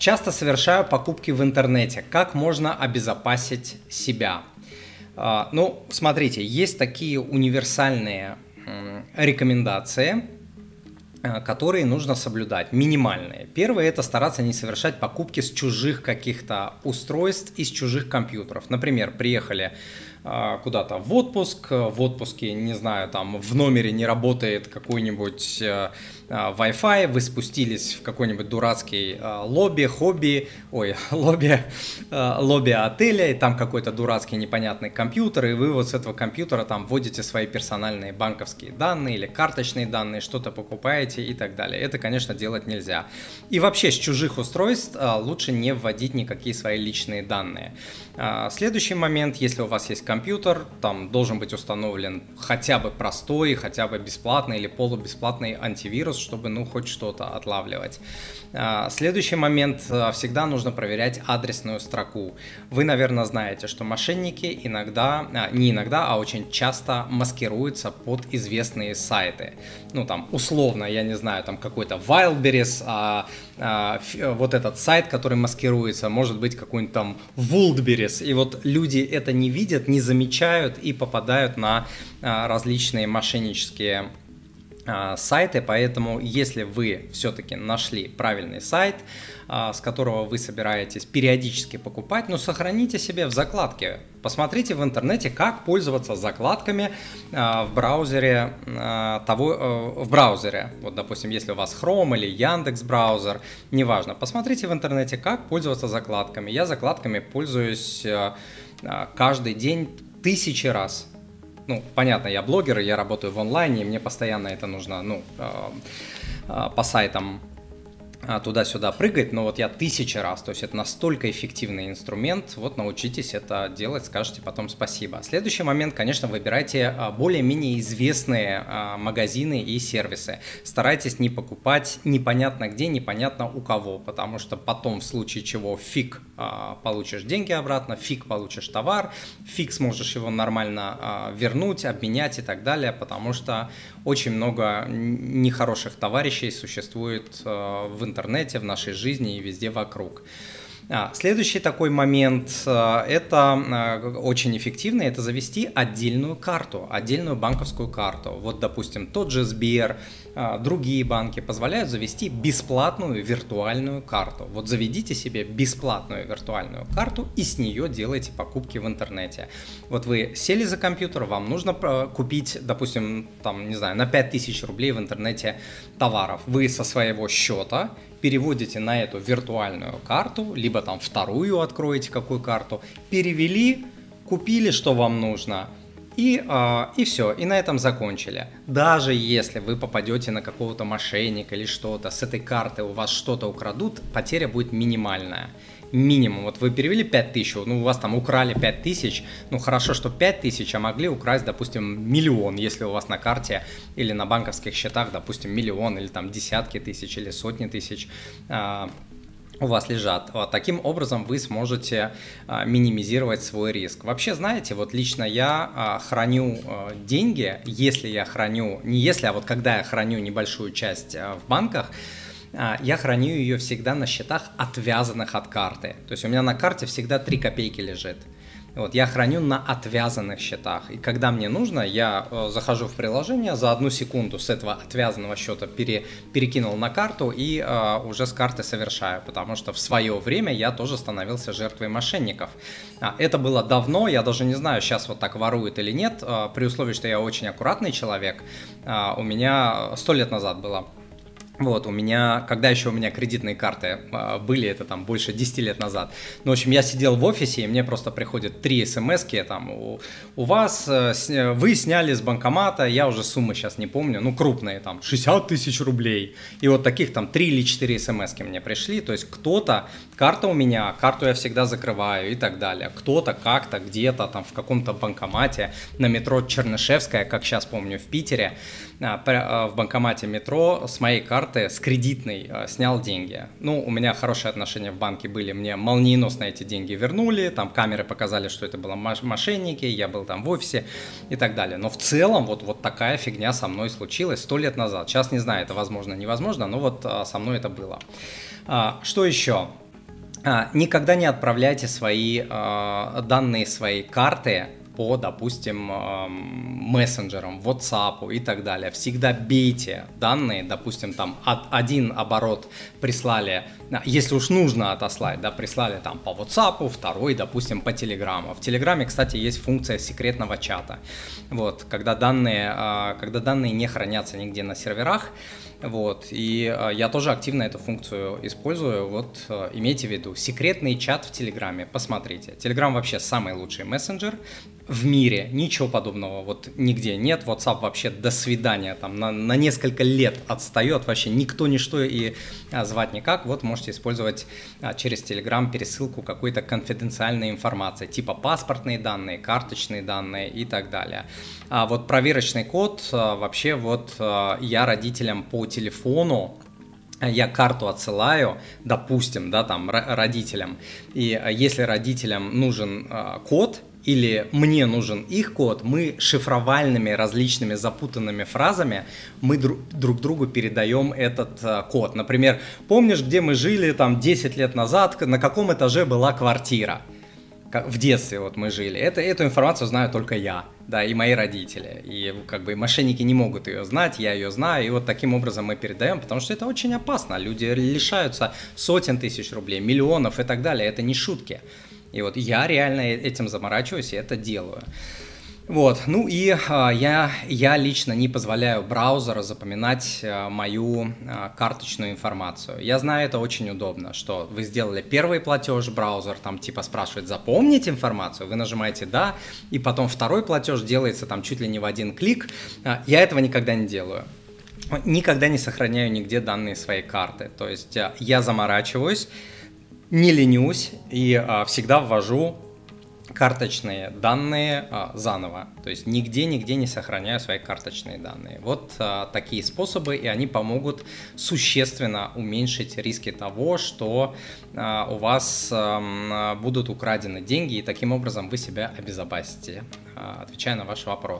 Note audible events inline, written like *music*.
часто совершаю покупки в интернете. Как можно обезопасить себя? А, ну, смотрите, есть такие универсальные рекомендации, а, которые нужно соблюдать, минимальные. Первое – это стараться не совершать покупки с чужих каких-то устройств, из чужих компьютеров. Например, приехали куда-то в отпуск, в отпуске, не знаю, там в номере не работает какой-нибудь э, а, Wi-Fi, вы спустились в какой-нибудь дурацкий а, лобби, хобби, ой, *laughs* лобби, лобби отеля, и там какой-то дурацкий непонятный компьютер, и вы вот с этого компьютера там вводите свои персональные банковские данные или карточные данные, что-то покупаете и так далее. Это, конечно, делать нельзя. И вообще с чужих устройств лучше не вводить никакие свои личные данные. Следующий момент, если у вас есть компьютер, там должен быть установлен хотя бы простой, хотя бы бесплатный или полубесплатный антивирус, чтобы ну хоть что-то отлавливать. А, следующий момент, а, всегда нужно проверять адресную строку. Вы, наверное, знаете, что мошенники иногда, а, не иногда, а очень часто маскируются под известные сайты. Ну там условно, я не знаю, там какой-то Wildberries, а, а, вот этот сайт, который маскируется, может быть какой-нибудь там Wildberries, и вот люди это не видят, не замечают и попадают на а, различные мошеннические а, сайты, поэтому если вы все-таки нашли правильный сайт, а, с которого вы собираетесь периодически покупать, но сохраните себе в закладке. Посмотрите в интернете, как пользоваться закладками в браузере того, э, в браузере. Вот, допустим, если у вас Chrome или Яндекс браузер, неважно. Посмотрите в интернете, как пользоваться закладками. Я закладками пользуюсь э, каждый день тысячи раз. Ну, понятно, я блогер, я работаю в онлайне, и мне постоянно это нужно, ну, э, э, по сайтам а, туда-сюда прыгать, но вот я тысячи раз, то есть это настолько эффективный инструмент, вот научитесь это делать, скажете потом спасибо. Следующий момент, конечно, выбирайте а, более-менее известные а, магазины и сервисы. Старайтесь не покупать непонятно где, непонятно у кого, потому что потом в случае чего фиг получишь деньги обратно, фиг получишь товар, фиг сможешь его нормально вернуть, обменять и так далее, потому что очень много нехороших товарищей существует в интернете интернете, в нашей жизни и везде вокруг. А, следующий такой момент, а, это а, очень эффективно, это завести отдельную карту, отдельную банковскую карту. Вот, допустим, тот же Сбер, другие банки позволяют завести бесплатную виртуальную карту. Вот заведите себе бесплатную виртуальную карту и с нее делайте покупки в интернете. Вот вы сели за компьютер, вам нужно купить, допустим, там, не знаю, на 5000 рублей в интернете товаров. Вы со своего счета переводите на эту виртуальную карту, либо там вторую откроете какую карту, перевели, купили, что вам нужно, и, э, и все, и на этом закончили. Даже если вы попадете на какого-то мошенника или что-то, с этой карты у вас что-то украдут, потеря будет минимальная минимум. Вот вы перевели 5000, ну у вас там украли 5000, ну хорошо, что 5000, а могли украсть, допустим, миллион, если у вас на карте или на банковских счетах, допустим, миллион или там десятки тысяч или сотни тысяч а, у вас лежат. Вот, таким образом вы сможете а, минимизировать свой риск. Вообще, знаете, вот лично я а, храню а, деньги, если я храню, не если, а вот когда я храню небольшую часть а, в банках, а, я храню ее всегда на счетах, отвязанных от карты. То есть у меня на карте всегда 3 копейки лежит. Вот, я храню на отвязанных счетах. И когда мне нужно, я э, захожу в приложение, за одну секунду с этого отвязанного счета пере, перекинул на карту и э, уже с карты совершаю, потому что в свое время я тоже становился жертвой мошенников. А, это было давно, я даже не знаю, сейчас вот так воруют или нет, э, при условии, что я очень аккуратный человек. Э, у меня сто лет назад было вот, у меня, когда еще у меня кредитные карты э, были, это там больше 10 лет назад. Ну, в общем, я сидел в офисе, и мне просто приходят три смс там, у, у вас, э, с, вы сняли с банкомата, я уже суммы сейчас не помню, ну, крупные, там, 60 тысяч рублей. И вот таких там 3 или 4 смс мне пришли, то есть кто-то, карта у меня, карту я всегда закрываю и так далее. Кто-то как-то где-то там в каком-то банкомате на метро Чернышевская, как сейчас помню, в Питере, а, в банкомате метро с моей карты, с кредитной, а, снял деньги. Ну, у меня хорошие отношения в банке были, мне молниеносно эти деньги вернули, там камеры показали, что это было мошенники, я был там в офисе и так далее. Но в целом вот, вот такая фигня со мной случилась сто лет назад. Сейчас не знаю, это возможно, невозможно, но вот со мной это было. Что еще? А, никогда не отправляйте свои а, данные своей карты по, допустим, мессенджерам, WhatsApp и так далее. Всегда бейте данные, допустим, там один оборот прислали, если уж нужно отослать, да, прислали там по WhatsApp, второй, допустим, по Telegram. В Телеграме, кстати, есть функция секретного чата. Вот, когда данные, а, когда данные не хранятся нигде на серверах, вот, и э, я тоже активно эту функцию использую. Вот э, имейте в виду, секретный чат в Телеграме, посмотрите. Телеграм вообще самый лучший мессенджер в мире, ничего подобного вот нигде нет. WhatsApp вообще до свидания, там на, на несколько лет отстает, вообще никто, ничто и а, звать никак. Вот можете использовать а, через Telegram пересылку какой-то конфиденциальной информации, типа паспортные данные, карточные данные и так далее. А вот проверочный код а, вообще вот а, я родителям по телефону я карту отсылаю, допустим, да, там родителям, и а, если родителям нужен э, код, или мне нужен их код, мы шифровальными различными запутанными фразами мы друг, друг другу передаем этот э, код. Например, помнишь, где мы жили там 10 лет назад, на каком этаже была квартира? в детстве вот мы жили. Это, эту информацию знаю только я, да, и мои родители. И как бы мошенники не могут ее знать, я ее знаю, и вот таким образом мы передаем, потому что это очень опасно. Люди лишаются сотен тысяч рублей, миллионов и так далее. Это не шутки. И вот я реально этим заморачиваюсь и это делаю. Вот, ну и а, я, я лично не позволяю браузеру запоминать а, мою а, карточную информацию. Я знаю, это очень удобно, что вы сделали первый платеж, браузер там типа спрашивает запомнить информацию, вы нажимаете «да», и потом второй платеж делается там чуть ли не в один клик. А, я этого никогда не делаю. Никогда не сохраняю нигде данные своей карты. То есть а, я заморачиваюсь, не ленюсь и а, всегда ввожу карточные данные а, заново. То есть нигде-нигде не сохраняю свои карточные данные. Вот а, такие способы, и они помогут существенно уменьшить риски того, что а, у вас будут украдены деньги, и таким образом вы себя обезопасите. Отвечая на ваш вопрос.